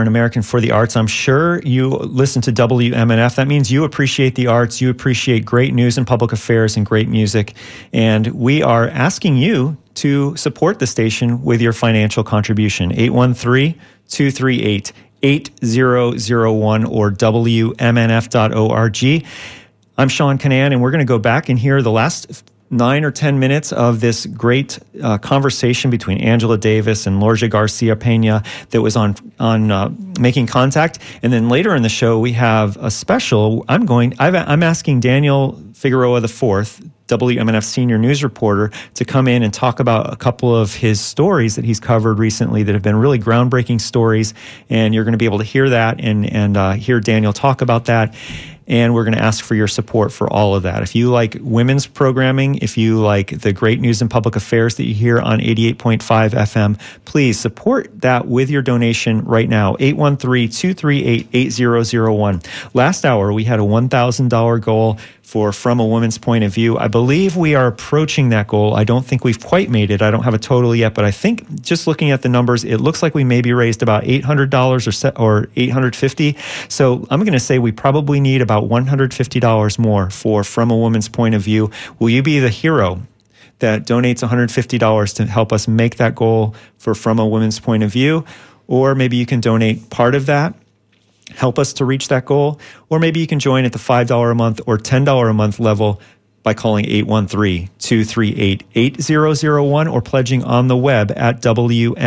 an American for the arts. I'm sure you listen to WMNF. That means you appreciate the arts, you appreciate great news and public affairs and great music. And we are asking you to support the station with your financial contribution. 813 238 8001 or WMNF.org. I'm Sean Kinane, and we're going to go back and hear the last nine or 10 minutes of this great uh, conversation between Angela Davis and Lorgia Garcia Pena that was on, on uh, Making Contact. And then later in the show, we have a special. I'm going, i am asking Daniel Figueroa IV, WMNF senior news reporter, to come in and talk about a couple of his stories that he's covered recently that have been really groundbreaking stories. And you're going to be able to hear that and, and uh, hear Daniel talk about that and we're going to ask for your support for all of that. If you like women's programming, if you like the great news and public affairs that you hear on 88.5 FM, please support that with your donation right now. 813-238-8001. Last hour, we had a $1,000 goal for From a Woman's Point of View. I believe we are approaching that goal. I don't think we've quite made it. I don't have a total yet, but I think just looking at the numbers, it looks like we maybe raised about $800 or, or 850 So I'm going to say we probably need about $150 more for From a Woman's Point of View. Will you be the hero that donates $150 to help us make that goal for From a Woman's Point of View? Or maybe you can donate part of that help us to reach that goal. Or maybe you can join at the $5 a month or $10 a month level by calling 813 238 8001 or pledging on the web at WMNF.org.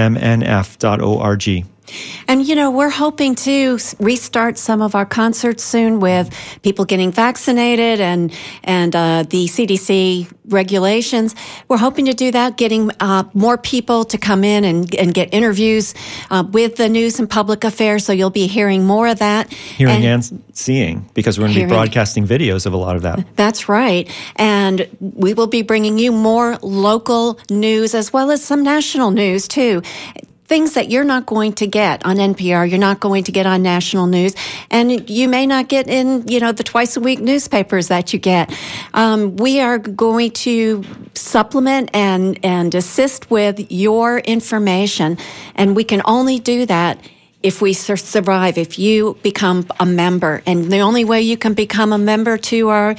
And, you know, we're hoping to restart some of our concerts soon with people getting vaccinated and, and uh, the CDC regulations. We're hoping to do that, getting uh, more people to come in and, and get interviews uh, with the news and public affairs. So you'll be hearing more of that. Hearing and, and seeing, because we're going to be broadcasting videos of a lot of that. That's right. And we will be bringing you more local news as well as some national news too things that you're not going to get on NPR, you're not going to get on national news, and you may not get in, you know, the twice a week newspapers that you get. Um, we are going to supplement and and assist with your information, and we can only do that if we survive, if you become a member. And the only way you can become a member to our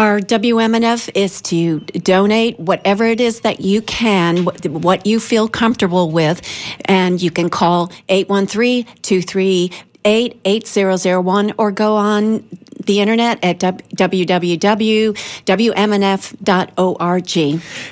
our WMNF is to donate whatever it is that you can, what you feel comfortable with, and you can call 813 238 8001 or go on the internet at www.wmnf.org.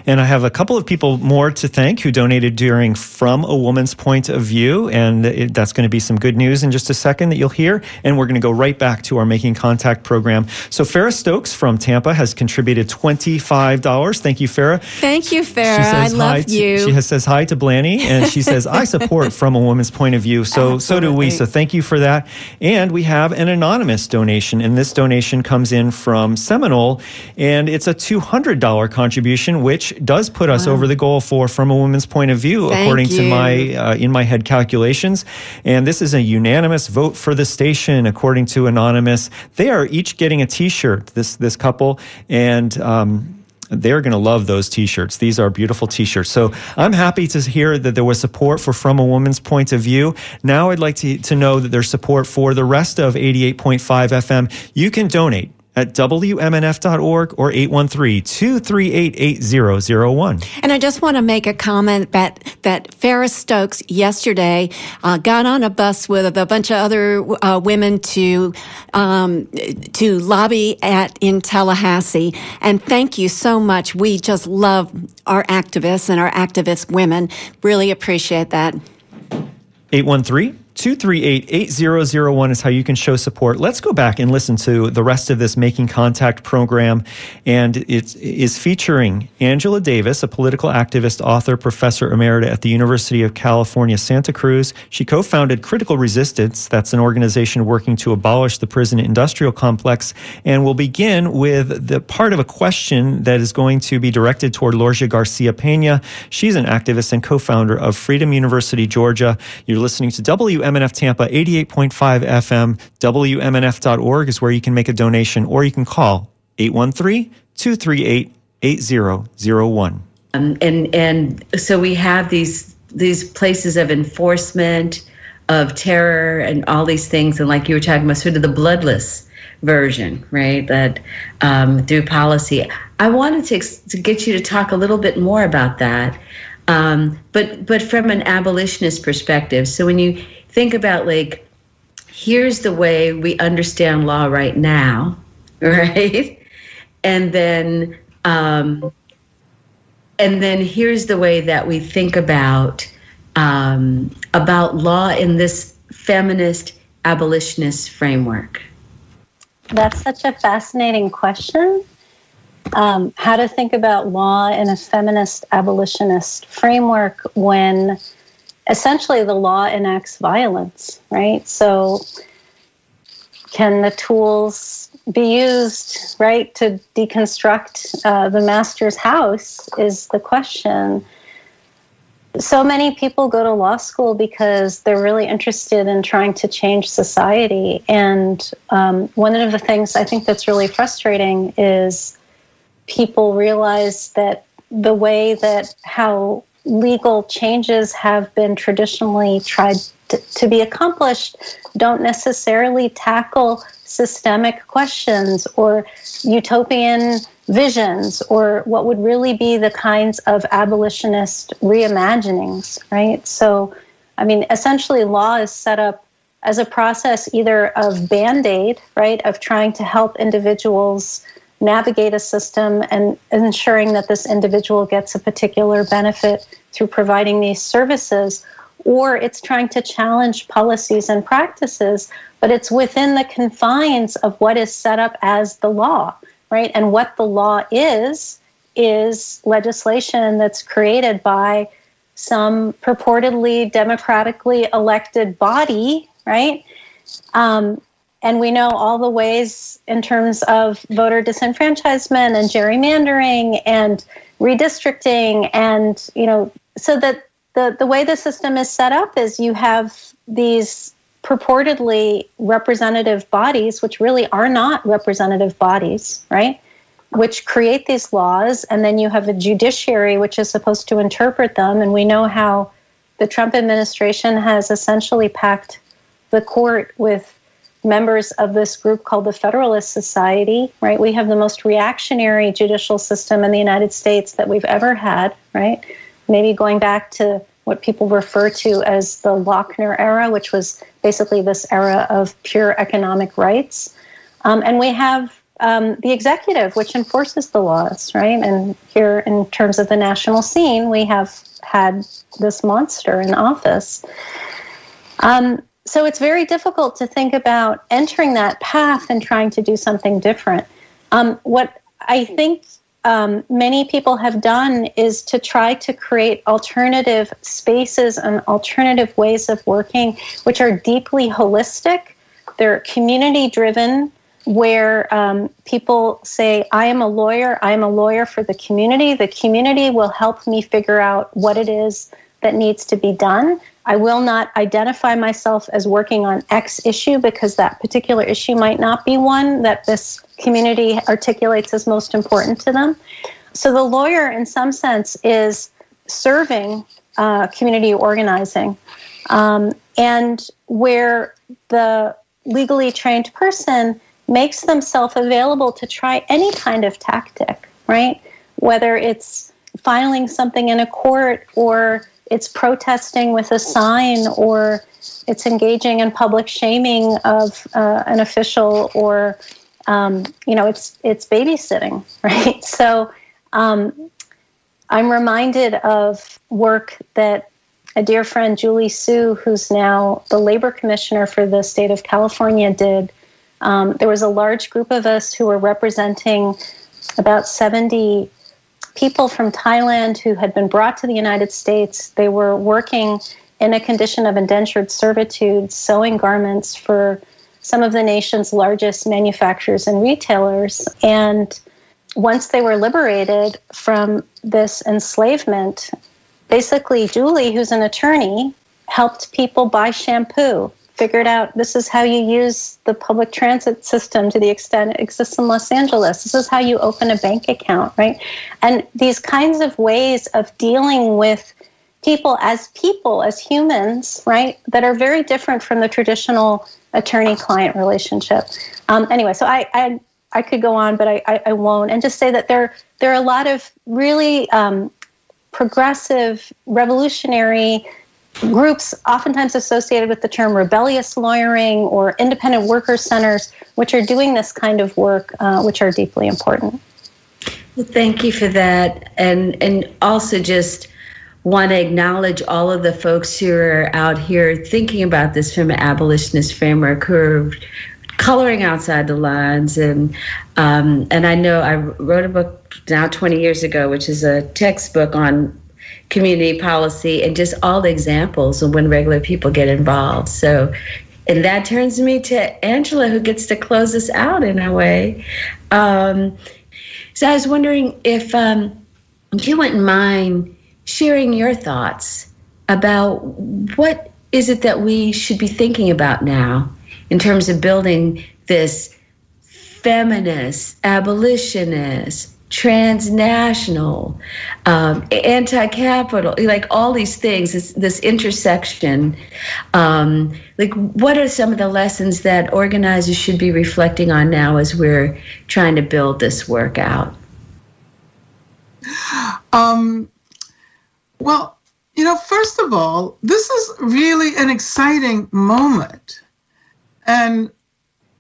And I have a couple of people more to thank who donated during From a Woman's Point of View. And it, that's going to be some good news in just a second that you'll hear. And we're going to go right back to our Making Contact program. So Farah Stokes from Tampa has contributed $25. Thank you, Farah. Thank you, Farah. I love to, you. She has, says hi to Blanny and she says, I support From a Woman's Point of View. So, Absolutely. so do we. So thank you for that. And we have an anonymous donation. And this donation comes in from Seminole, and it's a $200 contribution, which does put us wow. over the goal for From a Woman's Point of View, Thank according you. to my uh, in my head calculations. And this is a unanimous vote for the station, according to Anonymous. They are each getting a T-shirt. This this couple and. Um, they're going to love those t-shirts. These are beautiful t-shirts. So I'm happy to hear that there was support for From a Woman's Point of View. Now I'd like to, to know that there's support for the rest of 88.5 FM. You can donate at WMNF.org or 813-238-8001. And I just want to make a comment that, that Farah Stokes yesterday uh, got on a bus with a bunch of other uh, women to, um, to lobby at in Tallahassee. And thank you so much. We just love our activists and our activist women. Really appreciate that. 813- 238 8001 is how you can show support. Let's go back and listen to the rest of this Making Contact program. And it is featuring Angela Davis, a political activist, author, professor emerita at the University of California, Santa Cruz. She co founded Critical Resistance, that's an organization working to abolish the prison industrial complex. And we'll begin with the part of a question that is going to be directed toward Lorgia Garcia Pena. She's an activist and co founder of Freedom University, Georgia. You're listening to WM. WMNF Tampa, 88.5 FM. WMNF.org is where you can make a donation or you can call 813 238 8001. Um, and and so we have these these places of enforcement of terror and all these things. And like you were talking about, sort of the bloodless version, right? That um, through policy. I wanted to, to get you to talk a little bit more about that, um, but but from an abolitionist perspective. So when you think about like, here's the way we understand law right now, right? And then um, and then here's the way that we think about um, about law in this feminist abolitionist framework. That's such a fascinating question. Um, how to think about law in a feminist abolitionist framework when essentially the law enacts violence, right? So, can the tools be used, right, to deconstruct uh, the master's house? Is the question so many people go to law school because they're really interested in trying to change society. And um, one of the things I think that's really frustrating is people realize that the way that how legal changes have been traditionally tried to, to be accomplished don't necessarily tackle systemic questions or utopian visions or what would really be the kinds of abolitionist reimaginings, right? So, I mean, essentially, law is set up as a process either of band aid, right, of trying to help individuals navigate a system and ensuring that this individual gets a particular benefit through providing these services, or it's trying to challenge policies and practices, but it's within the confines of what is set up as the law right? And what the law is, is legislation that's created by some purportedly democratically elected body, right? Um, and we know all the ways in terms of voter disenfranchisement and gerrymandering and redistricting and you know so that the, the way the system is set up is you have these purportedly representative bodies, which really are not representative bodies, right? Which create these laws, and then you have a judiciary which is supposed to interpret them. And we know how the Trump administration has essentially packed the court with members of this group called the Federalist Society, right? We have the most reactionary judicial system in the United States that we've ever had, right? Maybe going back to what people refer to as the Lochner era, which was basically this era of pure economic rights. Um, and we have um, the executive, which enforces the laws, right? And here, in terms of the national scene, we have had this monster in office. Um, so it's very difficult to think about entering that path and trying to do something different. Um, what I think um, many people have done is to try to create alternative spaces and alternative ways of working, which are deeply holistic. They're community driven, where um, people say, I am a lawyer, I am a lawyer for the community. The community will help me figure out what it is that needs to be done. I will not identify myself as working on X issue because that particular issue might not be one that this community articulates as most important to them. So the lawyer, in some sense, is serving uh, community organizing. Um, and where the legally trained person makes themselves available to try any kind of tactic, right? Whether it's filing something in a court or it's protesting with a sign or it's engaging in public shaming of uh, an official or um, you know it's it's babysitting right? So um, i'm reminded of work that a dear friend julie su who's now the labor commissioner for the state of california did. Um, there was a large group of us who were representing about 70 people from Thailand who had been brought to the United States. They were working in a condition of indentured servitude, sewing garments for some of the nation's largest manufacturers and retailers. And once they were liberated from this enslavement, basically, Julie, who's an attorney, helped people buy shampoo figured out this is how you use the public transit system to the extent it exists in Los Angeles. This is how you open a bank account, right? And these kinds of ways of dealing with people as people, as humans, right, that are very different from the traditional attorney client relationship. Um, anyway, so I, I, I could go on, but I, I, I, won't. And just say that there, there are a lot of really um, progressive, revolutionary groups, oftentimes associated with the term rebellious lawyering or independent worker centers, which are doing this kind of work, uh, which are deeply important. Well, thank you for that, and and also just want to acknowledge all of the folks who are out here thinking about this from an abolitionist framework who are coloring outside the lines and um, and I know I wrote a book now 20 years ago which is a textbook on community policy and just all the examples of when regular people get involved. So and that turns me to Angela who gets to close us out in a way. Um, so I was wondering if um, you wouldn't mind sharing your thoughts about what is it that we should be thinking about now in terms of building this feminist, abolitionist, transnational, um, anti-capital, like all these things, this, this intersection. Um, like, what are some of the lessons that organizers should be reflecting on now as we're trying to build this work out? Um, well, you know, first of all, this is really an exciting moment. And,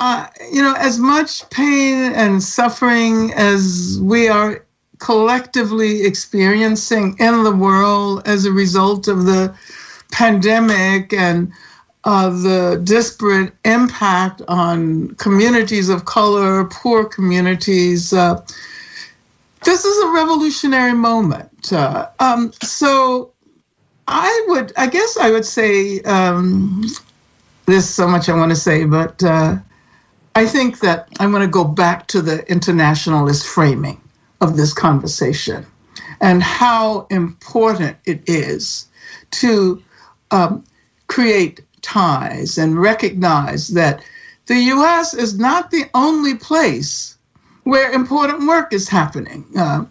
uh, you know, as much pain and suffering as we are collectively experiencing in the world as a result of the pandemic and uh, the disparate impact on communities of color, poor communities. Uh, this is a revolutionary moment. Uh, um, so I would, I guess I would say, um, there's so much I want to say, but uh, I think that I want to go back to the internationalist framing of this conversation and how important it is to um, create ties and recognize that the US is not the only place where important work is happening. Uh,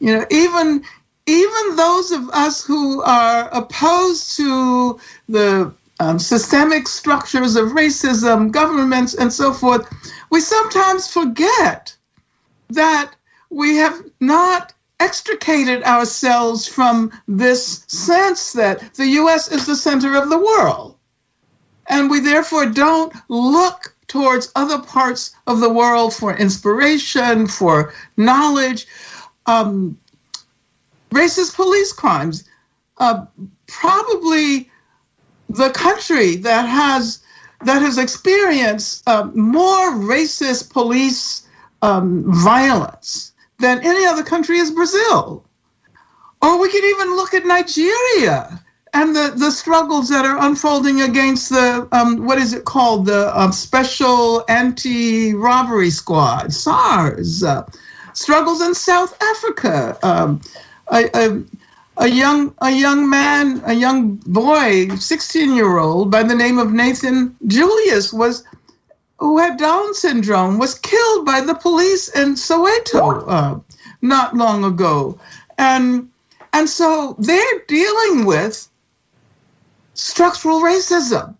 you know, even even those of us who are opposed to the um, systemic structures of racism, governments, and so forth, we sometimes forget that we have not extricated ourselves from this sense that the US is the center of the world. And we therefore don't look towards other parts of the world for inspiration, for knowledge. Um, racist police crimes, uh, probably the country that has that has experienced uh, more racist police um, violence than any other country is Brazil. Or we could even look at Nigeria and the, the struggles that are unfolding against the um, what is it called the um, special anti-robbery squad SARS uh, struggles in South Africa um, a, a, young a young man a young boy 16 year old by the name of Nathan Julius was who had Down syndrome was killed by the police in Soweto uh, not long ago and and so they're dealing with structural racism.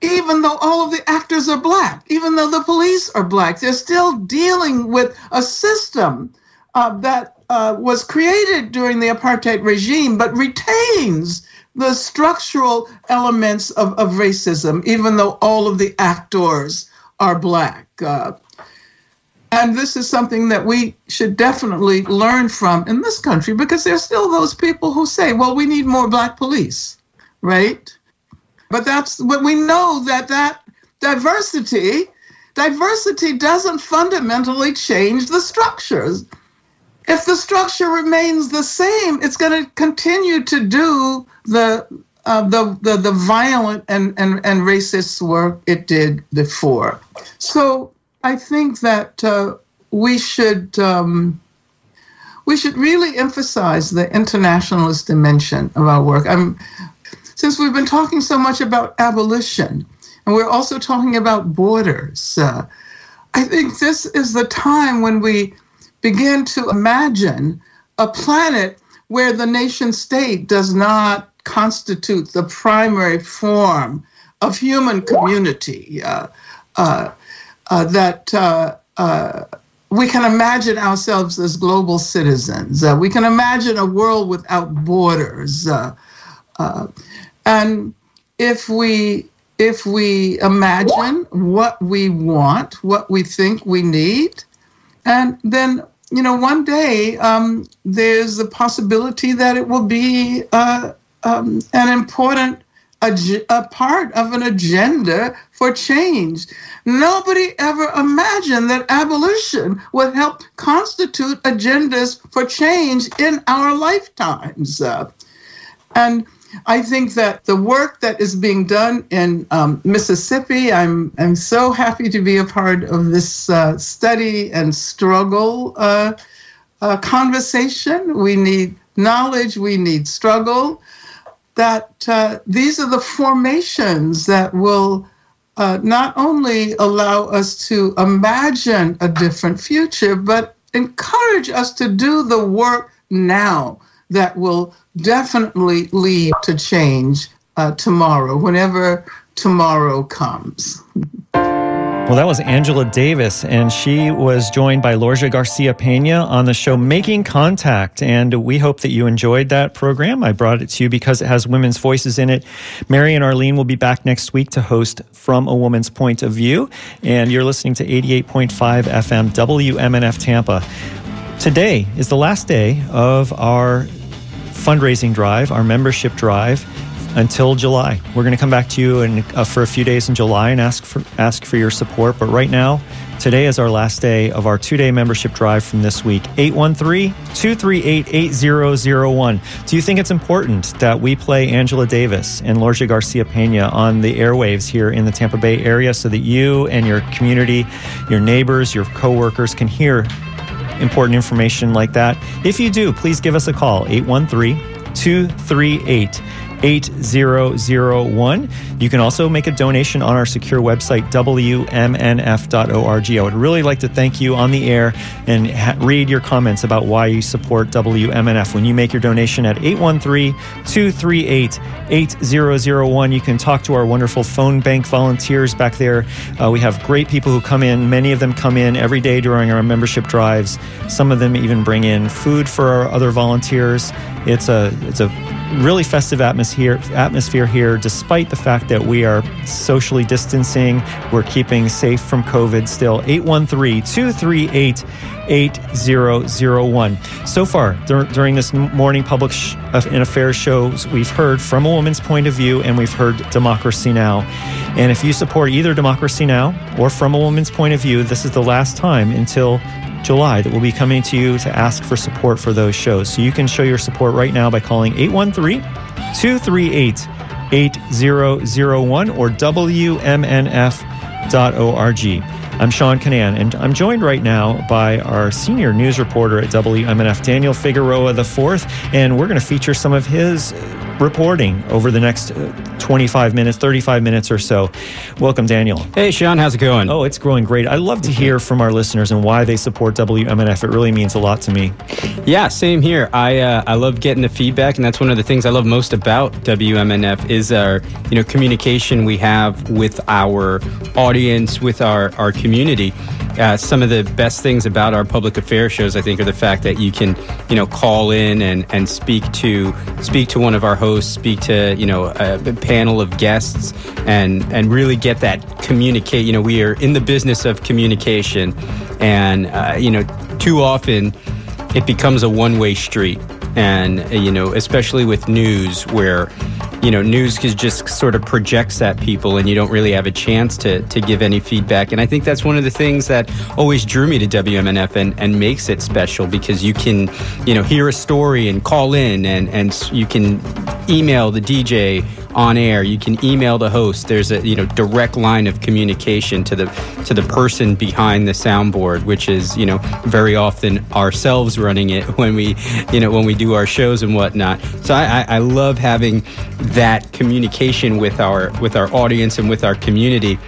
Even though all of the actors are black, even though the police are black, they're still dealing with a system uh, that uh, was created during the apartheid regime but retains the structural elements of, of racism, even though all of the actors are black. Uh, and this is something that we should definitely learn from in this country because there's still those people who say, well, we need more black police right? But that's what we know that that diversity diversity doesn't fundamentally change the structures. If the structure remains the same, it's going to continue to do the uh, the, the the violent and, and, and racist work it did before. So I think that uh, we should um, we should really emphasize the internationalist dimension of our work. I'm since we've been talking so much about abolition and we're also talking about borders, uh, I think this is the time when we begin to imagine a planet where the nation state does not constitute the primary form of human community. Uh, uh, uh, that uh, uh, we can imagine ourselves as global citizens. Uh, we can imagine a world without borders. and if we if we imagine what we want, what we think we need, and then you know one day um, there's a possibility that it will be uh, um, an important a, part of an agenda for change. Nobody ever imagined that abolition would help constitute agendas for change in our lifetimes. Uh, and I think that the work that is being done in um, Mississippi, I'm, I'm so happy to be a part of this uh, study and struggle uh, uh, conversation. We need knowledge, we need struggle that uh, these are the formations that will uh, not only allow us to imagine a different future, but encourage us to do the work now that will definitely lead to change uh, tomorrow, whenever tomorrow comes. Well, that was Angela Davis, and she was joined by Lorgia Garcia Pena on the show Making Contact. And we hope that you enjoyed that program. I brought it to you because it has women's voices in it. Mary and Arlene will be back next week to host From a Woman's Point of View. And you're listening to 88.5 FM WMNF Tampa. Today is the last day of our fundraising drive, our membership drive until July. We're going to come back to you in, uh, for a few days in July and ask for ask for your support. But right now, today is our last day of our two day membership drive from this week. 813-238-8001. Do you think it's important that we play Angela Davis and Lorgia Garcia Pena on the airwaves here in the Tampa Bay area so that you and your community, your neighbors, your coworkers can hear important information like that? If you do, please give us a call 813 238 8001. You can also make a donation on our secure website, WMNF.org. I would really like to thank you on the air and ha- read your comments about why you support WMNF. When you make your donation at 813 238 8001, you can talk to our wonderful phone bank volunteers back there. Uh, we have great people who come in. Many of them come in every day during our membership drives. Some of them even bring in food for our other volunteers. It's a, it's a really festive atmosphere atmosphere here despite the fact that we are socially distancing we're keeping safe from covid still. 813-238-8001 so far dur- during this morning public sh- uh, and affairs shows we've heard from a woman's point of view and we've heard democracy now. And if you support either democracy now! or from a woman's point of view this is the last time until July that will be coming to you to ask for support for those shows. So you can show your support right now by calling 813 238 8001 or WMNF.org. I'm Sean Kinane, and I'm joined right now by our senior news reporter at WMNF, Daniel Figueroa IV, and we're going to feature some of his reporting over the next uh, 25 minutes, 35 minutes or so. Welcome, Daniel. Hey, Sean, how's it going? Oh, it's going great. I love to hear from our listeners and why they support WMNF. It really means a lot to me. Yeah, same here. I uh, I love getting the feedback, and that's one of the things I love most about WMNF is our you know communication we have with our audience, with our our community. Uh, some of the best things about our public affairs shows, I think, are the fact that you can, you know, call in and, and speak to speak to one of our speak to you know a, a panel of guests, and and really get that communicate. You know, we are in the business of communication, and uh, you know, too often it becomes a one way street, and uh, you know, especially with news where you know, news just sort of projects at people and you don't really have a chance to, to give any feedback. And I think that's one of the things that always drew me to WMNF and, and makes it special because you can, you know, hear a story and call in and, and you can email the DJ on air. You can email the host. There's a you know direct line of communication to the to the person behind the soundboard, which is you know very often ourselves running it when we you know when we do our shows and whatnot. So I, I love having that communication with our with our audience and with our community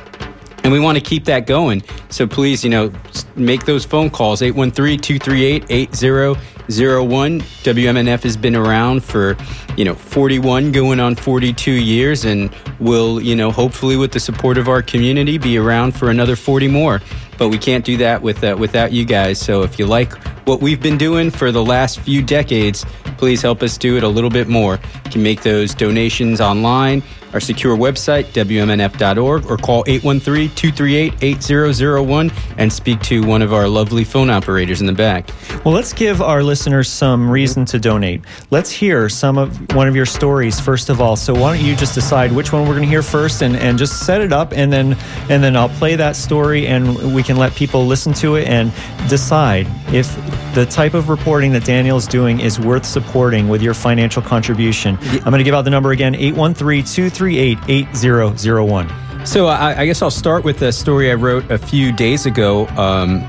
and we want to keep that going. So please, you know, make those phone calls 813-238-8001. WMNF has been around for, you know, 41 going on 42 years and will, you know, hopefully with the support of our community be around for another 40 more. But we can't do that with, uh, without you guys. So if you like what we've been doing for the last few decades, please help us do it a little bit more. You can make those donations online our secure website, WMNF.org, or call 813 238 8001 and speak to one of our lovely phone operators in the back. Well, let's give our listeners some reason to donate. Let's hear some of one of your stories first of all. So why don't you just decide which one we're going to hear first and, and just set it up and then and then I'll play that story and we can let people listen to it and decide if the type of reporting that Daniel is doing is worth supporting with your financial contribution. I'm going to give out the number again 813 238 8001. So I, I, guess I'll start with a story I wrote a few days ago. Um,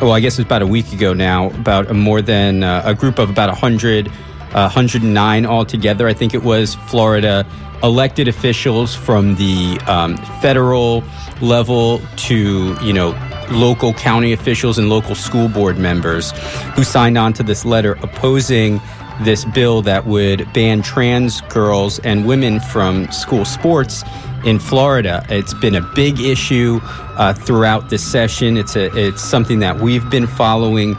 well, I guess it's about a week ago now, about a more than uh, a group of about 100, uh, 109 altogether. I think it was Florida elected officials from the um, federal level to, you know, local county officials and local school board members who signed on to this letter opposing this bill that would ban trans girls and women from school sports in Florida. It's been a big issue uh, throughout this session. It's a it's something that we've been following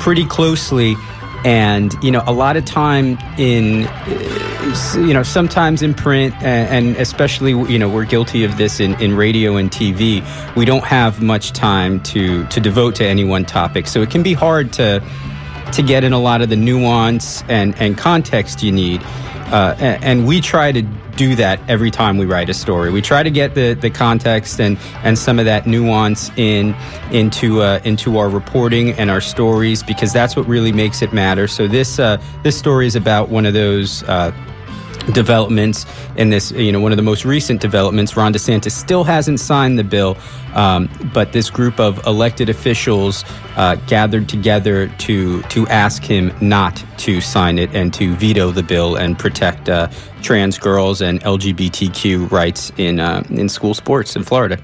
pretty closely and you know a lot of time in you know sometimes in print and especially you know we're guilty of this in, in radio and tv we don't have much time to to devote to any one topic so it can be hard to to get in a lot of the nuance and and context you need uh, and, we try to do that every time we write a story. We try to get the, the context and, and some of that nuance in into uh, into our reporting and our stories because that's what really makes it matter. So this uh, this story is about one of those. Developments in this, you know, one of the most recent developments. Ron DeSantis still hasn't signed the bill, um, but this group of elected officials uh, gathered together to to ask him not to sign it and to veto the bill and protect uh, trans girls and LGBTQ rights in uh, in school sports in Florida.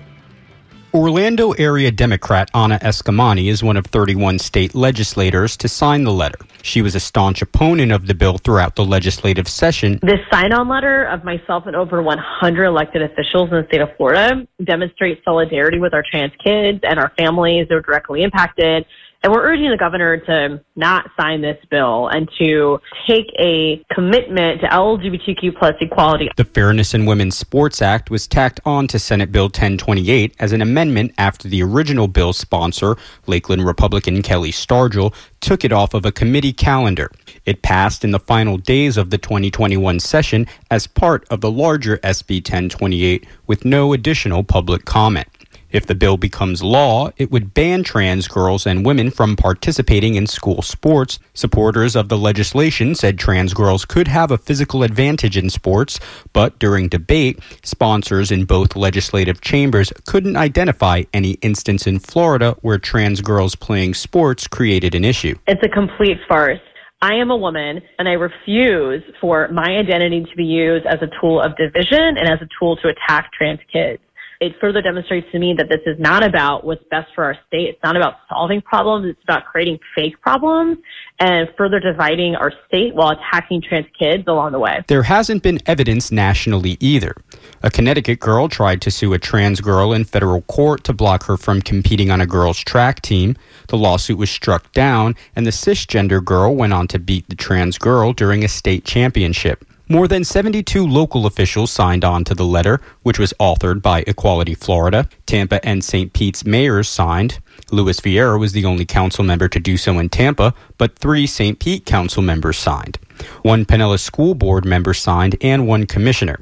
Orlando area Democrat Anna Eskamani is one of 31 state legislators to sign the letter. She was a staunch opponent of the bill throughout the legislative session. This sign on letter of myself and over 100 elected officials in the state of Florida demonstrates solidarity with our trans kids and our families that are directly impacted and we're urging the governor to not sign this bill and to take a commitment to LGBTQ plus equality. The Fairness in Women's Sports Act was tacked on to Senate Bill 1028 as an amendment after the original bill's sponsor, Lakeland Republican Kelly Stargel, took it off of a committee calendar. It passed in the final days of the 2021 session as part of the larger SB 1028 with no additional public comment. If the bill becomes law, it would ban trans girls and women from participating in school sports. Supporters of the legislation said trans girls could have a physical advantage in sports, but during debate, sponsors in both legislative chambers couldn't identify any instance in Florida where trans girls playing sports created an issue. It's a complete farce. I am a woman and I refuse for my identity to be used as a tool of division and as a tool to attack trans kids it further demonstrates to me that this is not about what's best for our state. It's not about solving problems. It's about creating fake problems and further dividing our state while attacking trans kids along the way. There hasn't been evidence nationally either. A Connecticut girl tried to sue a trans girl in federal court to block her from competing on a girls' track team. The lawsuit was struck down, and the cisgender girl went on to beat the trans girl during a state championship. More than 72 local officials signed on to the letter, which was authored by Equality Florida. Tampa and St. Pete's mayors signed. Luis Vieira was the only council member to do so in Tampa, but three St. Pete council members signed. One Pinellas School Board member signed and one commissioner.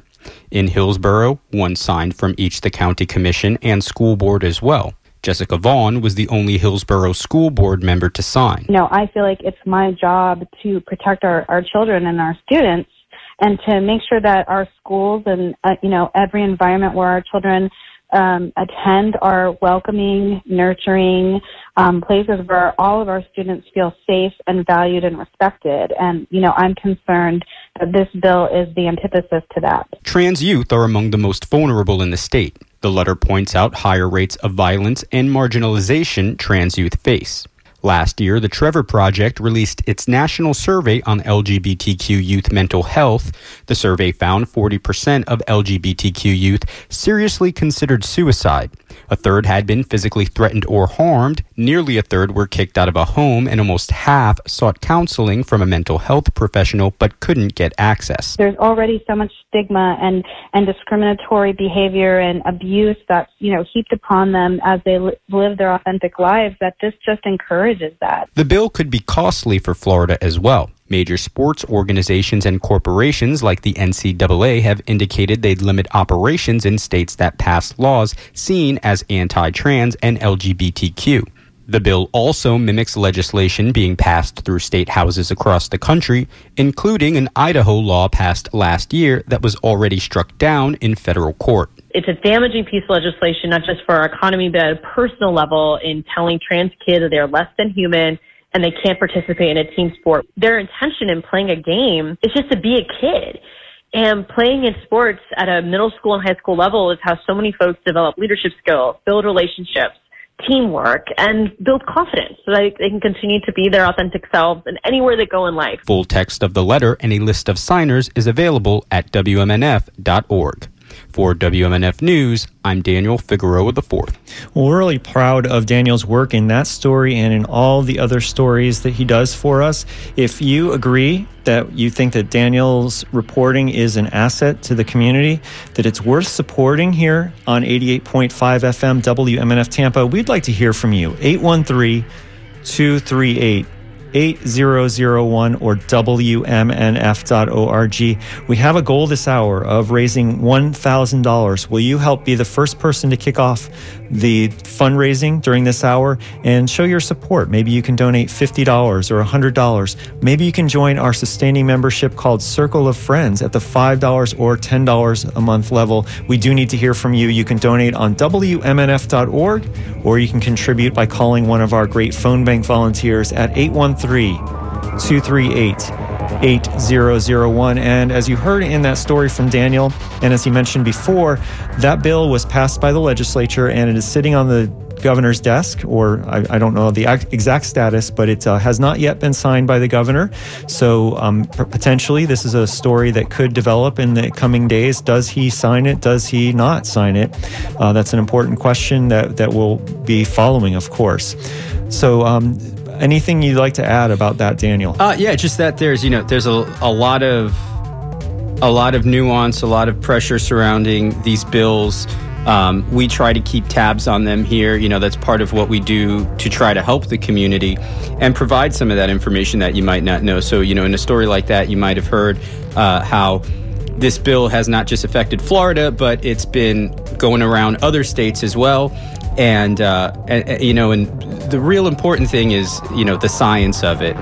In Hillsborough, one signed from each the county commission and school board as well. Jessica Vaughn was the only Hillsborough school board member to sign. You know, I feel like it's my job to protect our, our children and our students and to make sure that our schools and uh, you know every environment where our children um, attend are welcoming, nurturing um, places where all of our students feel safe and valued and respected. And, you know, I'm concerned that this bill is the antithesis to that. Trans youth are among the most vulnerable in the state. The letter points out higher rates of violence and marginalization trans youth face. Last year, the Trevor Project released its national survey on LGBTQ youth mental health. The survey found 40% of LGBTQ youth seriously considered suicide. A third had been physically threatened or harmed. Nearly a third were kicked out of a home, and almost half sought counseling from a mental health professional but couldn't get access. There's already so much stigma and, and discriminatory behavior and abuse that's, you know, heaped upon them as they li- live their authentic lives that this just encourages that. The bill could be costly for Florida as well. Major sports organizations and corporations like the NCAA have indicated they'd limit operations in states that pass laws seen as anti trans and LGBTQ. The bill also mimics legislation being passed through state houses across the country, including an Idaho law passed last year that was already struck down in federal court. It's a damaging piece of legislation, not just for our economy, but at a personal level in telling trans kids that they're less than human and they can't participate in a team sport. Their intention in playing a game is just to be a kid. And playing in sports at a middle school and high school level is how so many folks develop leadership skills, build relationships, teamwork, and build confidence so that they can continue to be their authentic selves and anywhere they go in life. Full text of the letter and a list of signers is available at WMNF.org. For WMNF News, I'm Daniel Figueroa IV. Well, we're really proud of Daniel's work in that story and in all the other stories that he does for us. If you agree that you think that Daniel's reporting is an asset to the community, that it's worth supporting here on 88.5 FM WMNF Tampa, we'd like to hear from you. 813 238 8001 or WMNF.org. We have a goal this hour of raising $1,000. Will you help be the first person to kick off the fundraising during this hour and show your support? Maybe you can donate $50 or $100. Maybe you can join our sustaining membership called Circle of Friends at the $5 or $10 a month level. We do need to hear from you. You can donate on WMNF.org or you can contribute by calling one of our great phone bank volunteers at 813 238 8001. And as you heard in that story from Daniel, and as he mentioned before, that bill was passed by the legislature and it is sitting on the governor's desk, or I, I don't know the exact status, but it uh, has not yet been signed by the governor. So um, potentially, this is a story that could develop in the coming days. Does he sign it? Does he not sign it? Uh, that's an important question that that we'll be following, of course. So. Um, anything you'd like to add about that, Daniel? Uh, yeah, just that there's you know there's a, a lot of a lot of nuance, a lot of pressure surrounding these bills. Um, we try to keep tabs on them here. You know, that's part of what we do to try to help the community and provide some of that information that you might not know. So, you know, in a story like that, you might have heard uh, how this bill has not just affected Florida, but it's been going around other states as well. And, uh, and you know, and the real important thing is, you know, the science of it.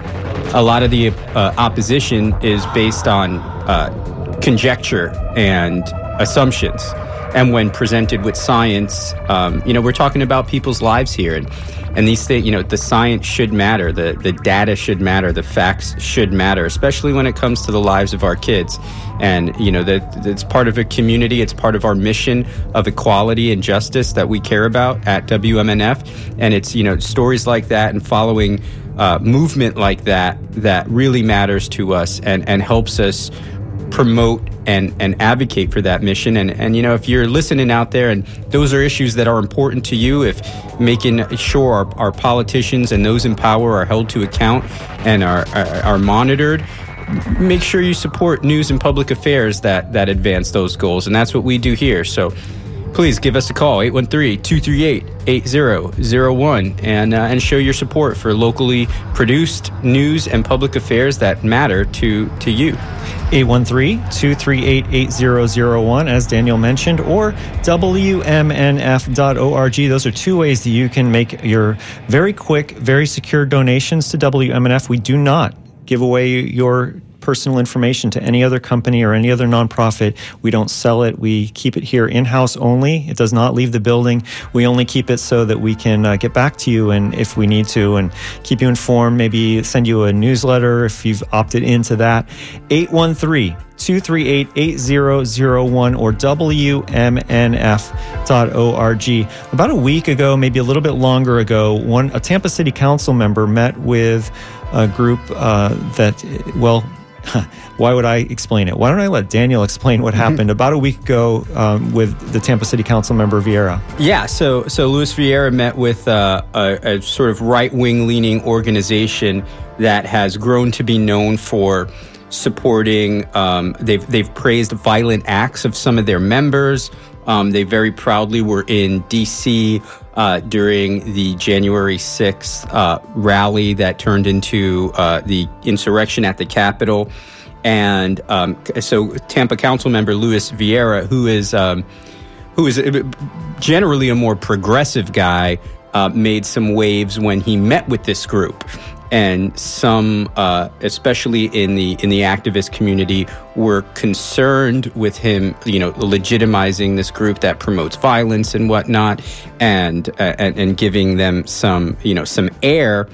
A lot of the uh, opposition is based on uh, conjecture and assumptions. And when presented with science, um, you know, we're talking about people's lives here, and and these things, you know, the science should matter, the the data should matter, the facts should matter, especially when it comes to the lives of our kids. And you know, that it's part of a community, it's part of our mission of equality and justice that we care about at WMNF. And it's you know stories like that and following uh, movement like that that really matters to us and and helps us promote and, and advocate for that mission. And, and, you know, if you're listening out there and those are issues that are important to you, if making sure our, our politicians and those in power are held to account and are, are, are monitored, make sure you support news and public affairs that, that advance those goals. And that's what we do here. So please give us a call 813-238-8001 and uh, and show your support for locally produced news and public affairs that matter to to you. 813-238-8001 as Daniel mentioned or wmnf.org those are two ways that you can make your very quick very secure donations to WMNF we do not give away your personal information to any other company or any other nonprofit. We don't sell it. We keep it here in house only. It does not leave the building. We only keep it so that we can uh, get back to you and if we need to and keep you informed, maybe send you a newsletter if you've opted into that. 813 238 8001 or WMNF.org. About a week ago, maybe a little bit longer ago, one a Tampa City Council member met with a group uh, that, well, why would I explain it? Why don't I let Daniel explain what mm-hmm. happened about a week ago um, with the Tampa City Council member Vieira? Yeah, so so Luis Vieira met with uh, a, a sort of right wing leaning organization that has grown to be known for supporting. Um, they've they've praised violent acts of some of their members. Um, they very proudly were in D.C. Uh, during the January 6th uh, rally that turned into uh, the insurrection at the Capitol. And um, so, Tampa Council member Luis Viera, who is um, who is generally a more progressive guy, uh, made some waves when he met with this group and some, uh, especially in the in the activist community, were concerned with him, you know, legitimizing this group that promotes violence and whatnot, and uh, and, and giving them some, you know, some air.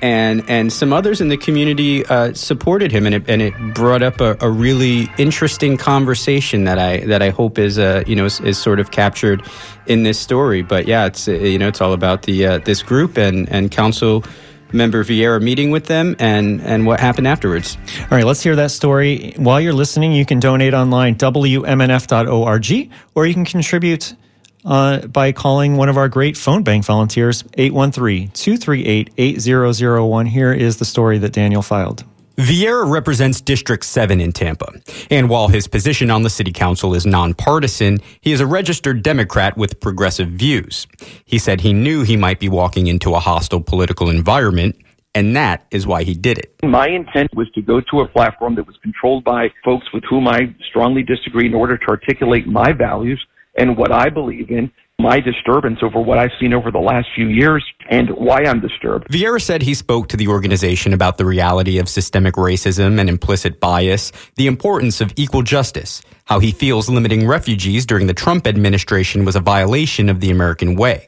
And and some others in the community uh, supported him, and it and it brought up a, a, really interesting conversation that I that I hope is uh, you know is, is, sort of captured in this story. But yeah, it's you know it's all about the uh, this group and and council member Viera meeting with them and, and what happened afterwards. All right, let's hear that story. While you're listening, you can donate online, WMNF.org, or you can contribute uh, by calling one of our great phone bank volunteers, 813 238 8001. Here is the story that Daniel filed. Viera represents District 7 in Tampa, and while his position on the city council is nonpartisan, he is a registered Democrat with progressive views. He said he knew he might be walking into a hostile political environment, and that is why he did it. My intent was to go to a platform that was controlled by folks with whom I strongly disagree in order to articulate my values and what I believe in my disturbance over what I've seen over the last few years and why I'm disturbed. Viera said he spoke to the organization about the reality of systemic racism and implicit bias, the importance of equal justice, how he feels limiting refugees during the Trump administration was a violation of the American way.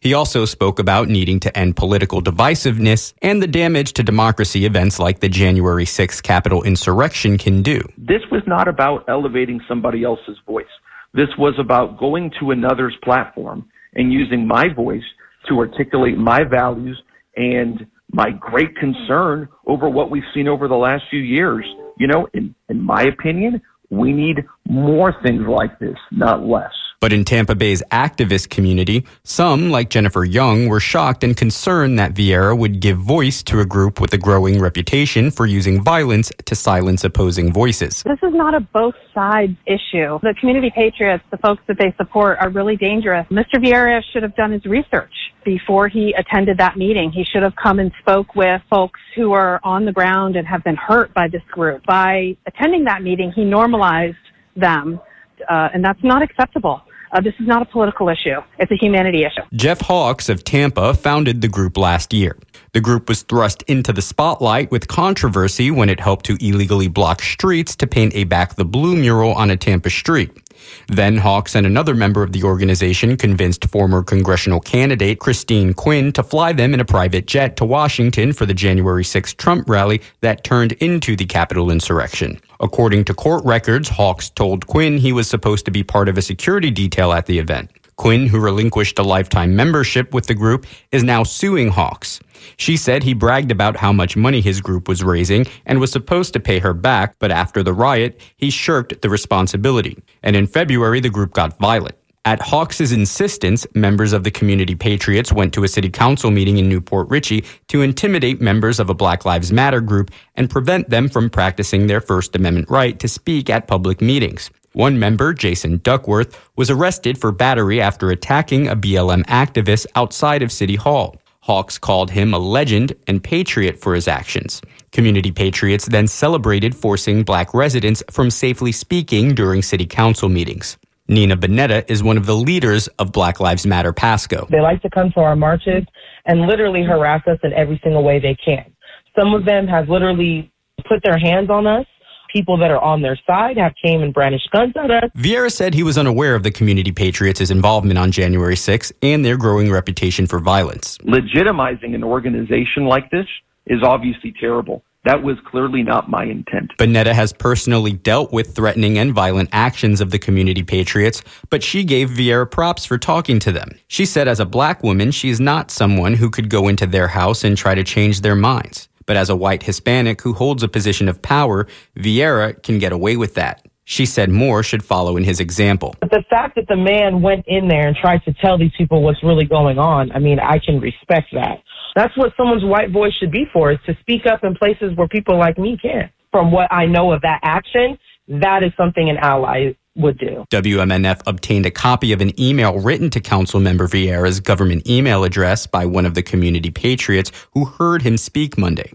He also spoke about needing to end political divisiveness and the damage to democracy events like the January 6th Capitol insurrection can do. This was not about elevating somebody else's voice. This was about going to another's platform and using my voice to articulate my values and my great concern over what we've seen over the last few years. You know, in, in my opinion, we need more things like this, not less. But in Tampa Bay's activist community, some, like Jennifer Young, were shocked and concerned that Viera would give voice to a group with a growing reputation for using violence to silence opposing voices. This is not a both sides issue. The community patriots, the folks that they support, are really dangerous. Mr. Viera should have done his research before he attended that meeting. He should have come and spoke with folks who are on the ground and have been hurt by this group. By attending that meeting, he normalized them, uh, and that's not acceptable. Uh, this is not a political issue. It's a humanity issue. Jeff Hawks of Tampa founded the group last year. The group was thrust into the spotlight with controversy when it helped to illegally block streets to paint a Back the Blue mural on a Tampa street. Then Hawks and another member of the organization convinced former congressional candidate Christine Quinn to fly them in a private jet to Washington for the January 6 Trump rally that turned into the Capitol insurrection. According to court records, Hawks told Quinn he was supposed to be part of a security detail at the event. Quinn, who relinquished a lifetime membership with the group, is now suing Hawks. She said he bragged about how much money his group was raising and was supposed to pay her back, but after the riot, he shirked the responsibility. And in February, the group got violent. At Hawks's insistence, members of the Community Patriots went to a city council meeting in New Port Richey to intimidate members of a Black Lives Matter group and prevent them from practicing their First Amendment right to speak at public meetings. One member, Jason Duckworth, was arrested for battery after attacking a BLM activist outside of City Hall. Hawks called him a legend and patriot for his actions. Community patriots then celebrated forcing black residents from safely speaking during city council meetings. Nina Bonetta is one of the leaders of Black Lives Matter Pasco. They like to come to our marches and literally harass us in every single way they can. Some of them have literally put their hands on us people that are on their side have came and brandished guns at us. Viera said he was unaware of the Community Patriots' involvement on January 6 and their growing reputation for violence. Legitimizing an organization like this is obviously terrible. That was clearly not my intent. Bonetta has personally dealt with threatening and violent actions of the Community Patriots, but she gave Viera props for talking to them. She said as a black woman, she is not someone who could go into their house and try to change their minds. But as a white Hispanic who holds a position of power, Viera can get away with that. She said more should follow in his example. But the fact that the man went in there and tried to tell these people what's really going on, I mean, I can respect that. That's what someone's white voice should be for, is to speak up in places where people like me can't. From what I know of that action, that is something an ally would do. WMNF obtained a copy of an email written to Councilmember Viera's government email address by one of the community patriots who heard him speak Monday.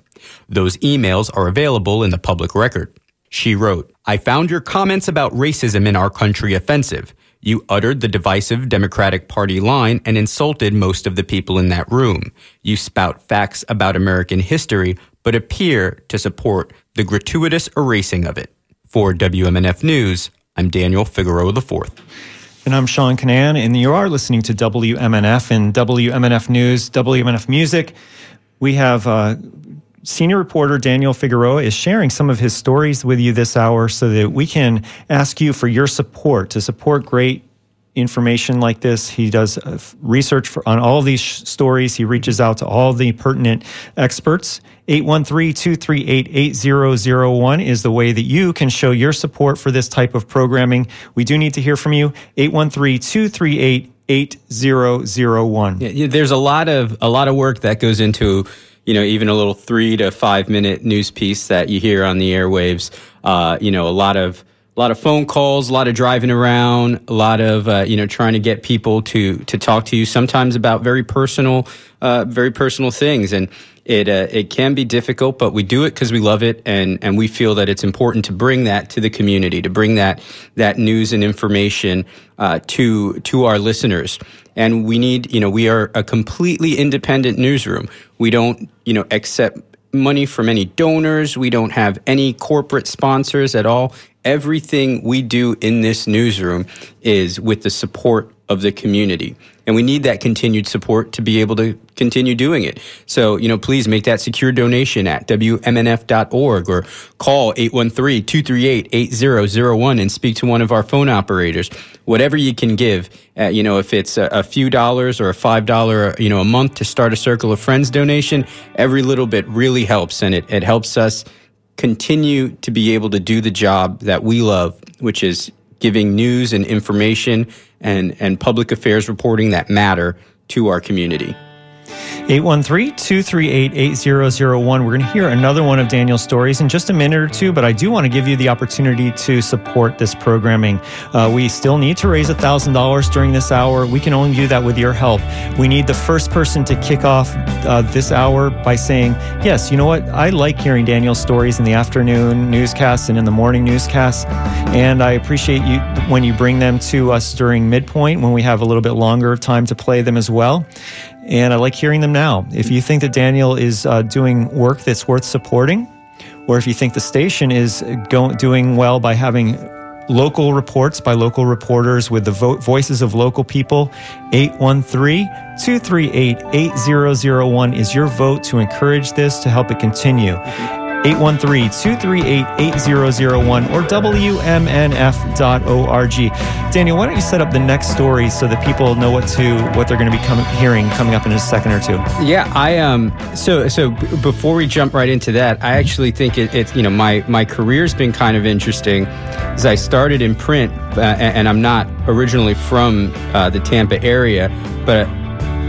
Those emails are available in the public record. She wrote, I found your comments about racism in our country offensive. You uttered the divisive Democratic Party line and insulted most of the people in that room. You spout facts about American history, but appear to support the gratuitous erasing of it. For WMNF News, I'm Daniel Figueroa IV. And I'm Sean Kinane, and you are listening to WMNF and WMNF News, WMNF Music. We have uh, senior reporter Daniel Figueroa is sharing some of his stories with you this hour so that we can ask you for your support to support great information like this. He does uh, research for, on all these sh- stories. He reaches out to all the pertinent experts. 813-238-8001 is the way that you can show your support for this type of programming. We do need to hear from you. 813-238 8001. Yeah, there's a lot of a lot of work that goes into you know, even a little three to five minute news piece that you hear on the airwaves. Uh, you know, a lot of a lot of phone calls, a lot of driving around, a lot of uh, you know trying to get people to to talk to you. Sometimes about very personal, uh, very personal things, and it uh, it can be difficult, but we do it because we love it, and and we feel that it's important to bring that to the community, to bring that that news and information uh, to to our listeners. And we need, you know, we are a completely independent newsroom. We don't, you know, accept money from any donors. We don't have any corporate sponsors at all. Everything we do in this newsroom is with the support of the community. And we need that continued support to be able to continue doing it. So, you know, please make that secure donation at WMNF.org or call 813-238-8001 and speak to one of our phone operators. Whatever you can give, uh, you know, if it's a, a, few dollars or a five dollar, you know, a month to start a Circle of Friends donation, every little bit really helps. And it, it helps us continue to be able to do the job that we love, which is giving news and information and, and public affairs reporting that matter to our community. 813 238 8001. We're going to hear another one of Daniel's stories in just a minute or two, but I do want to give you the opportunity to support this programming. Uh, we still need to raise $1,000 during this hour. We can only do that with your help. We need the first person to kick off uh, this hour by saying, Yes, you know what? I like hearing Daniel's stories in the afternoon newscasts and in the morning newscasts. And I appreciate you when you bring them to us during midpoint when we have a little bit longer time to play them as well and I like hearing them now. If you think that Daniel is uh, doing work that's worth supporting, or if you think the station is going doing well by having local reports by local reporters with the vo- voices of local people, 813-238-8001 is your vote to encourage this to help it continue. 813 238 8001 or WMNF.org. Daniel, why don't you set up the next story so that people know what to what they're going to be hearing coming up in a second or two? Yeah, I um so so before we jump right into that, I actually think it, it's you know my my career's been kind of interesting as I started in print uh, and, and, I'm not originally from uh, the Tampa area, but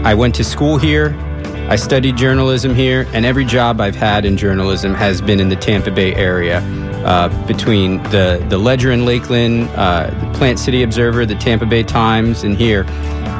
I went to school here I studied journalism here, and every job I've had in journalism has been in the Tampa Bay area. Uh, between the, the Ledger in Lakeland, uh, the Plant City Observer, the Tampa Bay Times, and here,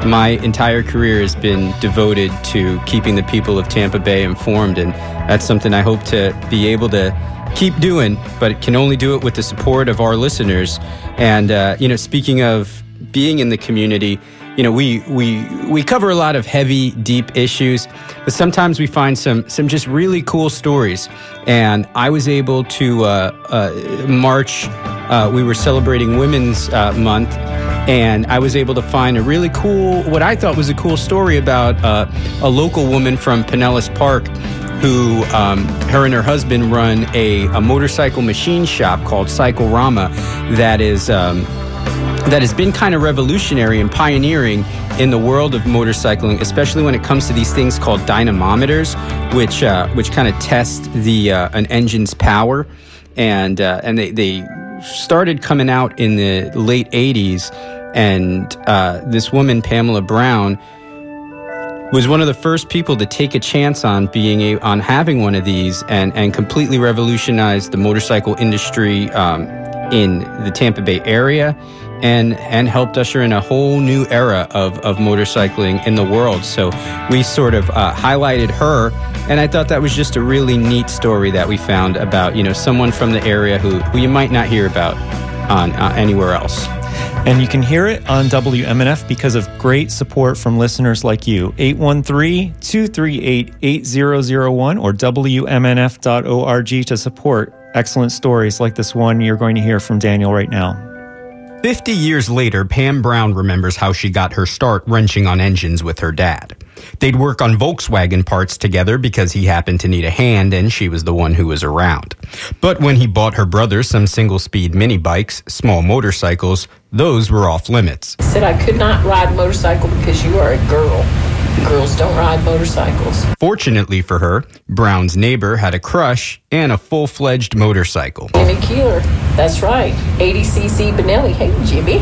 my entire career has been devoted to keeping the people of Tampa Bay informed, and that's something I hope to be able to keep doing, but can only do it with the support of our listeners. And, uh, you know, speaking of being in the community, you know, we we we cover a lot of heavy, deep issues, but sometimes we find some some just really cool stories. And I was able to uh, uh, March. Uh, we were celebrating Women's uh, Month, and I was able to find a really cool, what I thought was a cool story about uh, a local woman from Pinellas Park who um, her and her husband run a, a motorcycle machine shop called Cyclerama that is um, that has been kind of revolutionary and pioneering in the world of motorcycling, especially when it comes to these things called dynamometers, which uh, which kind of test the uh, an engine's power, and uh, and they they started coming out in the late '80s, and uh, this woman Pamela Brown was one of the first people to take a chance on being a, on having one of these and and completely revolutionized the motorcycle industry um, in the Tampa Bay area and and helped usher in a whole new era of, of motorcycling in the world. So we sort of uh, highlighted her, and I thought that was just a really neat story that we found about you know someone from the area who, who you might not hear about on uh, anywhere else. And you can hear it on WMNF because of great support from listeners like you. 813 238 8001 or WMNF.org to support excellent stories like this one you're going to hear from Daniel right now. 50 years later, Pam Brown remembers how she got her start wrenching on engines with her dad. They'd work on Volkswagen parts together because he happened to need a hand and she was the one who was around. But when he bought her brother some single speed mini bikes, small motorcycles, those were off limits. I said I could not ride a motorcycle because you are a girl. Girls don't ride motorcycles. Fortunately for her, Brown's neighbor had a crush and a full fledged motorcycle. Jimmy Keeler, that's right. 80cc Benelli. Hey, Jimmy.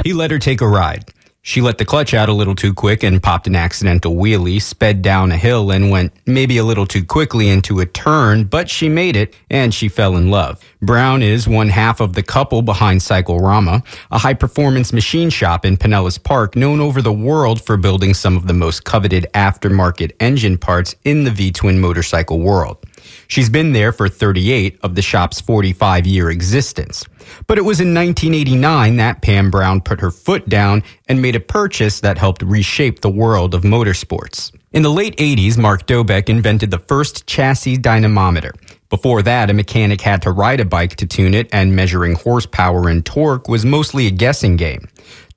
he let her take a ride. She let the clutch out a little too quick and popped an accidental wheelie, sped down a hill and went maybe a little too quickly into a turn, but she made it and she fell in love. Brown is one half of the couple behind Cyclerama, a high performance machine shop in Pinellas Park known over the world for building some of the most coveted aftermarket engine parts in the V-twin motorcycle world. She's been there for 38 of the shop's 45 year existence. But it was in 1989 that Pam Brown put her foot down and made a purchase that helped reshape the world of motorsports. In the late 80s, Mark Dobeck invented the first chassis dynamometer. Before that, a mechanic had to ride a bike to tune it, and measuring horsepower and torque was mostly a guessing game.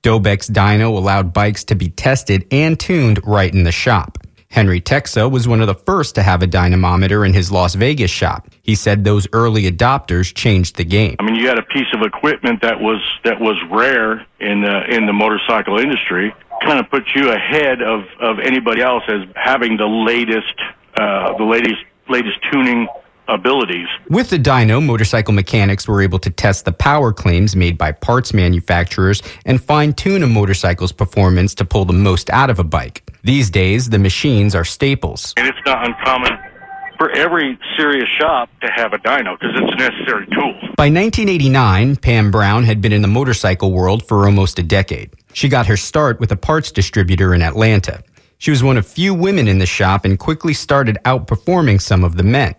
Dobeck's dyno allowed bikes to be tested and tuned right in the shop. Henry Texa was one of the first to have a dynamometer in his Las Vegas shop. He said those early adopters changed the game. I mean, you had a piece of equipment that was that was rare in the in the motorcycle industry. Kind of put you ahead of of anybody else as having the latest uh, the latest latest tuning abilities. With the dyno, motorcycle mechanics were able to test the power claims made by parts manufacturers and fine tune a motorcycle's performance to pull the most out of a bike. These days, the machines are staples. And it's not uncommon for every serious shop to have a dyno because it's a necessary tool. By 1989, Pam Brown had been in the motorcycle world for almost a decade. She got her start with a parts distributor in Atlanta. She was one of few women in the shop and quickly started outperforming some of the men.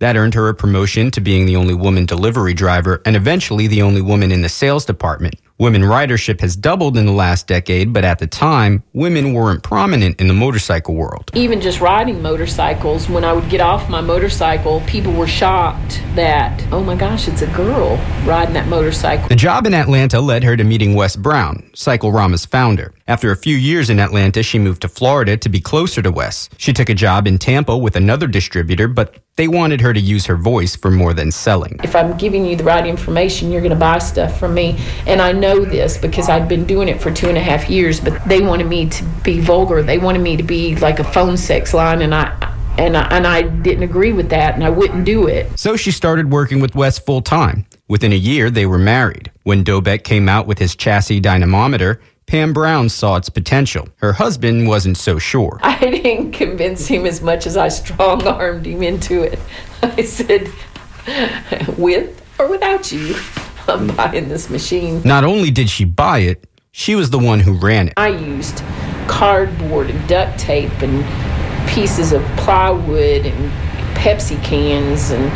That earned her a promotion to being the only woman delivery driver and eventually the only woman in the sales department. Women ridership has doubled in the last decade, but at the time, women weren't prominent in the motorcycle world. Even just riding motorcycles, when I would get off my motorcycle, people were shocked that, oh my gosh, it's a girl riding that motorcycle. The job in Atlanta led her to meeting Wes Brown, Cyclerama's founder. After a few years in Atlanta, she moved to Florida to be closer to Wes. She took a job in Tampa with another distributor, but they wanted her to use her voice for more than selling. If I'm giving you the right information, you're going to buy stuff from me. And I know this because I'd been doing it for two and a half years, but they wanted me to be vulgar. They wanted me to be like a phone sex line, and I. And I, and I didn't agree with that, and I wouldn't do it. So she started working with Wes full time. Within a year, they were married. When Dobeck came out with his chassis dynamometer, Pam Brown saw its potential. Her husband wasn't so sure. I didn't convince him as much as I strong armed him into it. I said, with or without you, I'm buying this machine. Not only did she buy it, she was the one who ran it. I used cardboard and duct tape and pieces of plywood and Pepsi cans and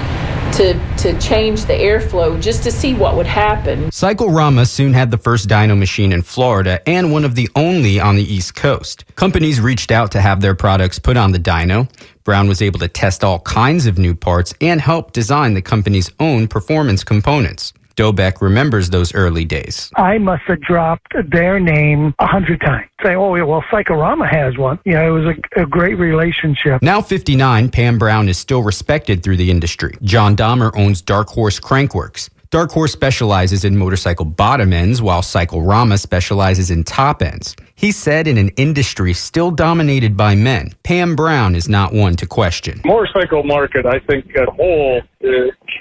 to to change the airflow just to see what would happen. Cyclerama soon had the first dyno machine in Florida and one of the only on the East Coast. Companies reached out to have their products put on the dyno. Brown was able to test all kinds of new parts and help design the company's own performance components. Dobeck remembers those early days. I must have dropped their name a hundred times. Say, oh, yeah, well, Cyclerama has one. You know, it was a, a, great relationship. Now 59, Pam Brown is still respected through the industry. John Dahmer owns Dark Horse Crankworks. Dark Horse specializes in motorcycle bottom ends, while Cyclerama specializes in top ends. He said in an industry still dominated by men, Pam Brown is not one to question. Motorcycle market, I think, at a whole, uh,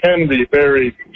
can be very tough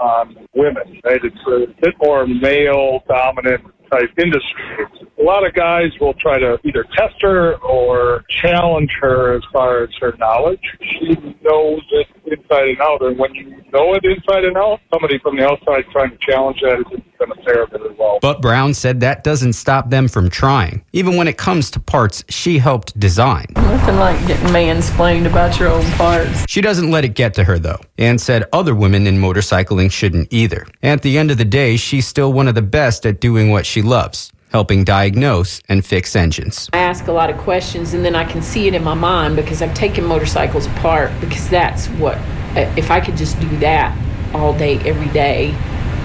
on women. Right? It's a bit more male dominant type industry. A lot of guys will try to either test her or challenge her as far as her knowledge. She knows it inside and out, and when you know it inside and out, somebody from the outside trying to challenge that isn't going to fare very well. But Brown said that doesn't stop them from trying, even when it comes to parts she helped design. Nothing like getting mansplained about your own parts. She doesn't let it get to her, though, and said other women in motorcycling shouldn't either. At the end of the day, she's still one of the best at doing what she loves helping diagnose and fix engines. I ask a lot of questions and then I can see it in my mind because I've taken motorcycles apart because that's what, if I could just do that all day, every day,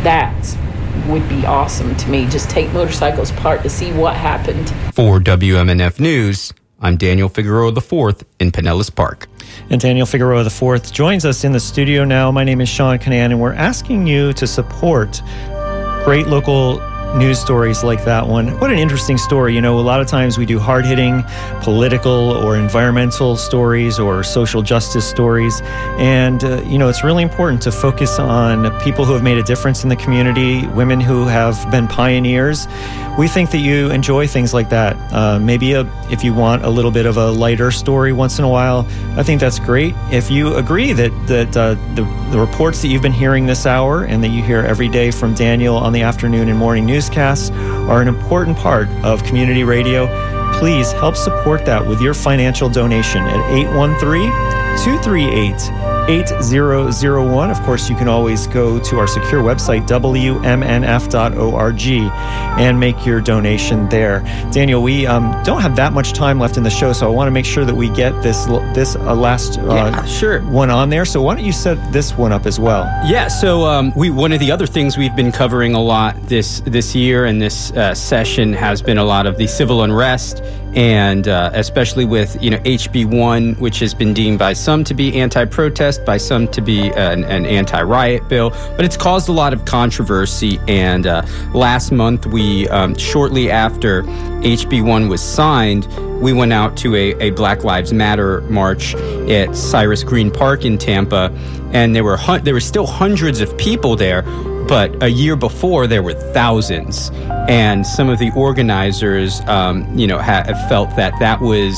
that would be awesome to me. Just take motorcycles apart to see what happened. For WMNF News, I'm Daniel Figueroa IV in Pinellas Park. And Daniel Figueroa IV joins us in the studio now. My name is Sean Kinane, and we're asking you to support great local news stories like that one. What an interesting story. You know, a lot of times we do hard hitting political or environmental stories or social justice stories. And, uh, you know, it's really important to focus on people who have made a difference in the community, women who have been pioneers. We think that you enjoy things like that. Uh, maybe a, if you want a little bit of a lighter story once in a while, I think that's great. If you agree that, that uh, the, the reports that you've been hearing this hour and that you hear every day from Daniel on the afternoon and morning news newscasts are an important part of community radio. Please help support that with your financial donation at 813 238 8001. Of course, you can always go to our secure website, WMNF.org, and make your donation there. Daniel, we um, don't have that much time left in the show, so I want to make sure that we get this this uh, last uh, yeah, sure. one on there. So why don't you set this one up as well? Yeah. So um, we one of the other things we've been covering a lot this this year and this uh, session has been a lot of the civil unrest and uh, especially with you know HB one, which has been deemed by some to be anti-protest, by some to be an, an anti-riot bill, but it's caused a lot of controversy. And uh, last month, we um, shortly after HB one was signed, we went out to a, a Black Lives Matter march at Cyrus Greene Park in Tampa, and there were hun- there were still hundreds of people there but a year before there were thousands and some of the organizers um, you know ha- felt that that was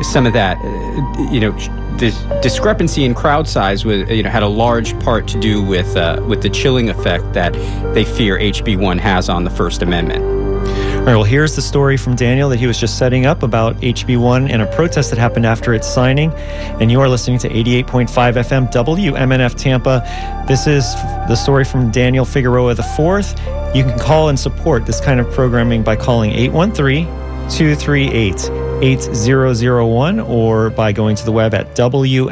some of that uh, you know the discrepancy in crowd size was you know had a large part to do with uh, with the chilling effect that they fear HB1 has on the First Amendment. All right, well, here's the story from Daniel that he was just setting up about HB1 and a protest that happened after its signing. And you are listening to 88.5 FM WMNF Tampa. This is the story from Daniel Figueroa IV. You can call and support this kind of programming by calling 813 238 8001 or by going to the web at WMNF.org.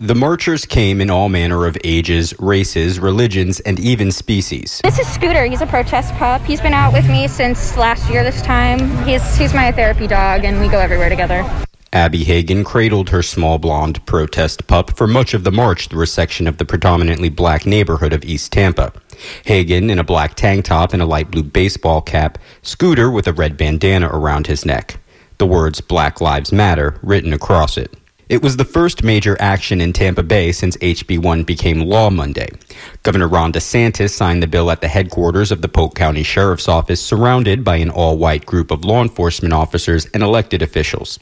The marchers came in all manner of ages, races, religions, and even species. This is Scooter. He's a protest pup. He's been out with me since last year this time. He's, he's my therapy dog, and we go everywhere together. Abby Hagan cradled her small blonde protest pup for much of the march through a section of the predominantly black neighborhood of East Tampa. Hagan in a black tank top and a light blue baseball cap, Scooter with a red bandana around his neck. The words Black Lives Matter written across it. It was the first major action in Tampa Bay since HB1 became law Monday. Governor Ron DeSantis signed the bill at the headquarters of the Polk County Sheriff's Office, surrounded by an all white group of law enforcement officers and elected officials.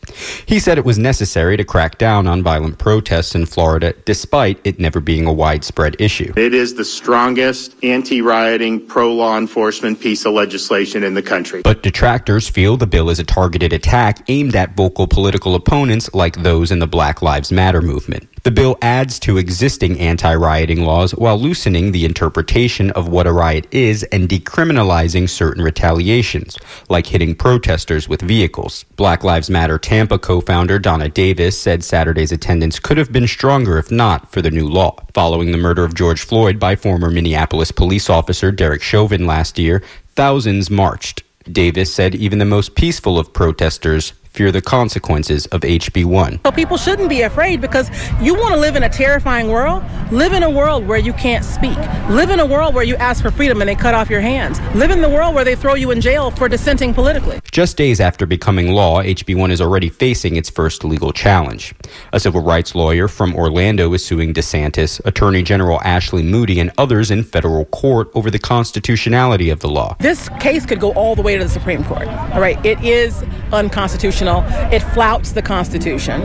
He said it was necessary to crack down on violent protests in Florida, despite it never being a widespread issue. It is the strongest anti rioting, pro law enforcement piece of legislation in the country. But detractors feel the bill is a targeted attack aimed at vocal political opponents like those in the Black Lives Matter movement. The bill adds to existing anti rioting laws while loosening the interpretation of what a riot is and decriminalizing certain retaliations, like hitting protesters with vehicles. Black Lives Matter Tampa co founder Donna Davis said Saturday's attendance could have been stronger if not for the new law. Following the murder of George Floyd by former Minneapolis police officer Derek Chauvin last year, thousands marched. Davis said even the most peaceful of protesters fear the consequences of HB1. So people shouldn't be afraid because you want to live in a terrifying world. Live in a world where you can't speak. Live in a world where you ask for freedom and they cut off your hands. Live in the world where they throw you in jail for dissenting politically. Just days after becoming law, HB1 is already facing its first legal challenge. A civil rights lawyer from Orlando is suing DeSantis, Attorney General Ashley Moody, and others in federal court over the constitutionality of the law. This case could go all the way to the Supreme Court. All right, it is unconstitutional constitutional. It flouts the Constitution,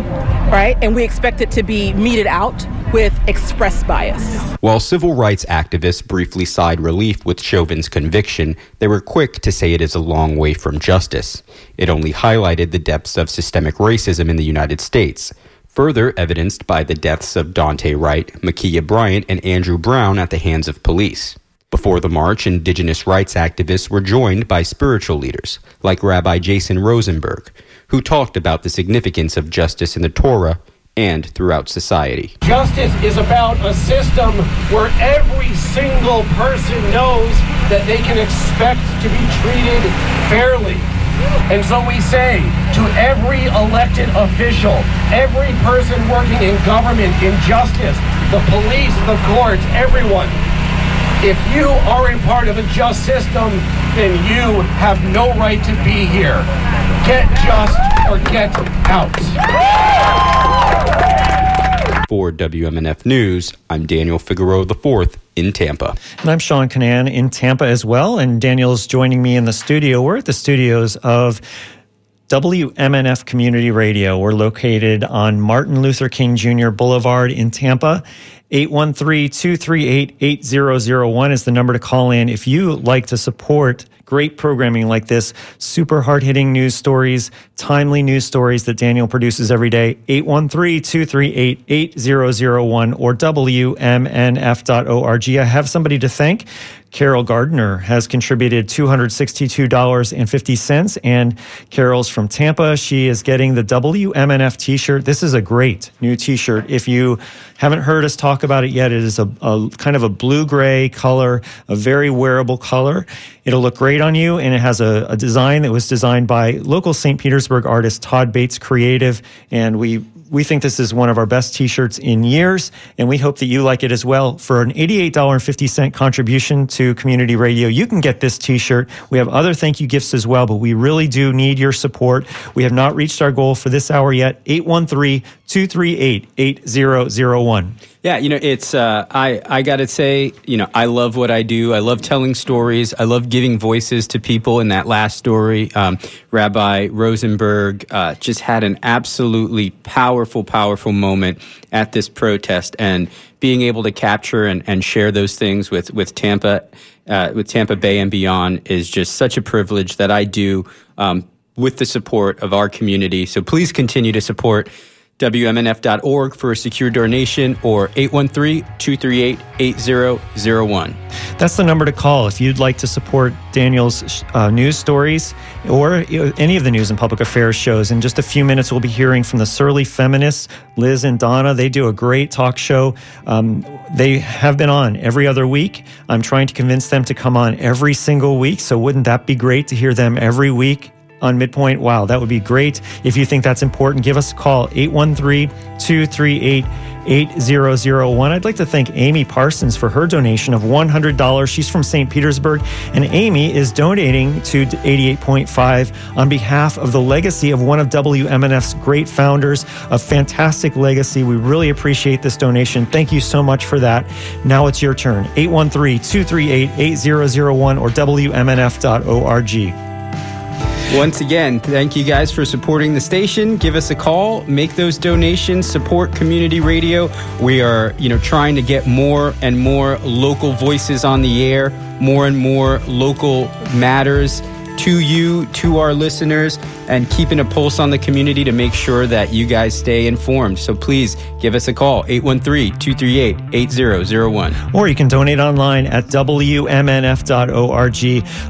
right? And we expect it to be meted out with express bias. While civil rights activists briefly sighed relief with Chauvin's conviction, they were quick to say it is a long way from justice. It only highlighted the depths of systemic racism in the United States further evidenced by the deaths of Daunte Wright, Ma'Khia Bryant, and Andrew Brown at the hands of police. Before the march, indigenous rights activists were joined by spiritual leaders, like Rabbi Jason Rosenberg, who talked about the significance of justice in the Torah and throughout society. Justice is about a system where every single person knows that they can expect to be treated fairly. And so we say to every elected official, every person working in government, in justice, the police, the courts, everyone, if you aren't part of a just system, then you have no right to be here. Get just or get out. For WMNF News, I'm Daniel Figueroa IV in Tampa. And I'm Sean Kinane in Tampa as well. And Daniel's joining me in the studio. We're at the studios of WMNF Community Radio. We're located on Martin Luther King Jr. Boulevard in Tampa. 813-238-8001 is the number to call in if you like to support great programming like this, super hard-hitting news stories, timely news stories that Daniel produces every day. 813-238-8001 or wmnf.org. I have somebody to thank. Carol Gardner has contributed $262.50. And Carol's from Tampa. She is getting the WMNF t shirt. This is a great new t shirt. If you haven't heard us talk about it yet, it is a, a kind of a blue gray color, a very wearable color. It'll look great on you. And it has a, a design that was designed by local St. Petersburg artist Todd Bates Creative. And we we think this is one of our best t shirts in years, and we hope that you like it as well. For an $88.50 contribution to community radio, you can get this t shirt. We have other thank you gifts as well, but we really do need your support. We have not reached our goal for this hour yet 813 238 8001. Yeah, you know, it's uh, I I gotta say, you know, I love what I do. I love telling stories. I love giving voices to people. In that last story, um, Rabbi Rosenberg uh, just had an absolutely powerful, powerful moment at this protest, and being able to capture and, and share those things with with Tampa, uh, with Tampa Bay and beyond is just such a privilege that I do. Um, with the support of our community. So please continue to support WMNF.org for a secure donation or 813 238 8001. That's the number to call if you'd like to support Daniel's uh, news stories or any of the news and public affairs shows. In just a few minutes, we'll be hearing from the Surly Feminists, Liz and Donna. They do a great talk show. Um, they have been on every other week. I'm trying to convince them to come on every single week. So, wouldn't that be great to hear them every week on midpoint, wow, that would be great. If you think that's important, give us a call 813 238 8001. I'd like to thank Amy Parsons for her donation of $100. She's from St. Petersburg, and Amy is donating to 88.5 on behalf of the legacy of one of WMNF's great founders, a fantastic legacy. We really appreciate this donation. Thank you so much for that. Now it's your turn 813 238 8001 or WMNF.org. Once again, thank you guys for supporting the station. Give us a call, make those donations, support community radio. We are, you know, trying to get more and more local voices on the air, more and more local matters to you, to our listeners, and keeping a pulse on the community to make sure that you guys stay informed. So please give us a call, 813 238 8001. Or you can donate online at WMNF.org.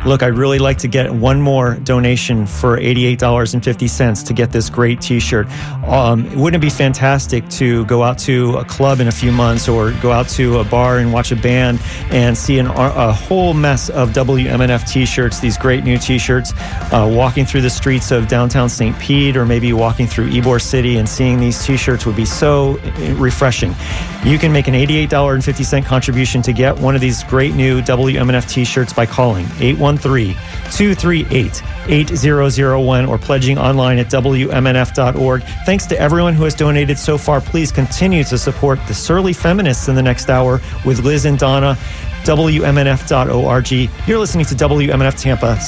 Look, I'd really like to get one more donation for $88.50 to get this great t shirt. Um, wouldn't it be fantastic to go out to a club in a few months or go out to a bar and watch a band and see an, a whole mess of WMNF t shirts, these great new t shirts, uh, walking through the streets of downtown St. Pete or maybe walking through Ybor City and seeing these t shirts would be so refreshing. You can make an $88.50 contribution to get one of these great new WMNF t shirts by calling 813 238 8001 or pledging online at WMNF.org. Thanks to everyone who has donated so far. Please continue to support the Surly Feminists in the next hour with Liz and Donna. WMNF.org. You're listening to WMNF Tampa.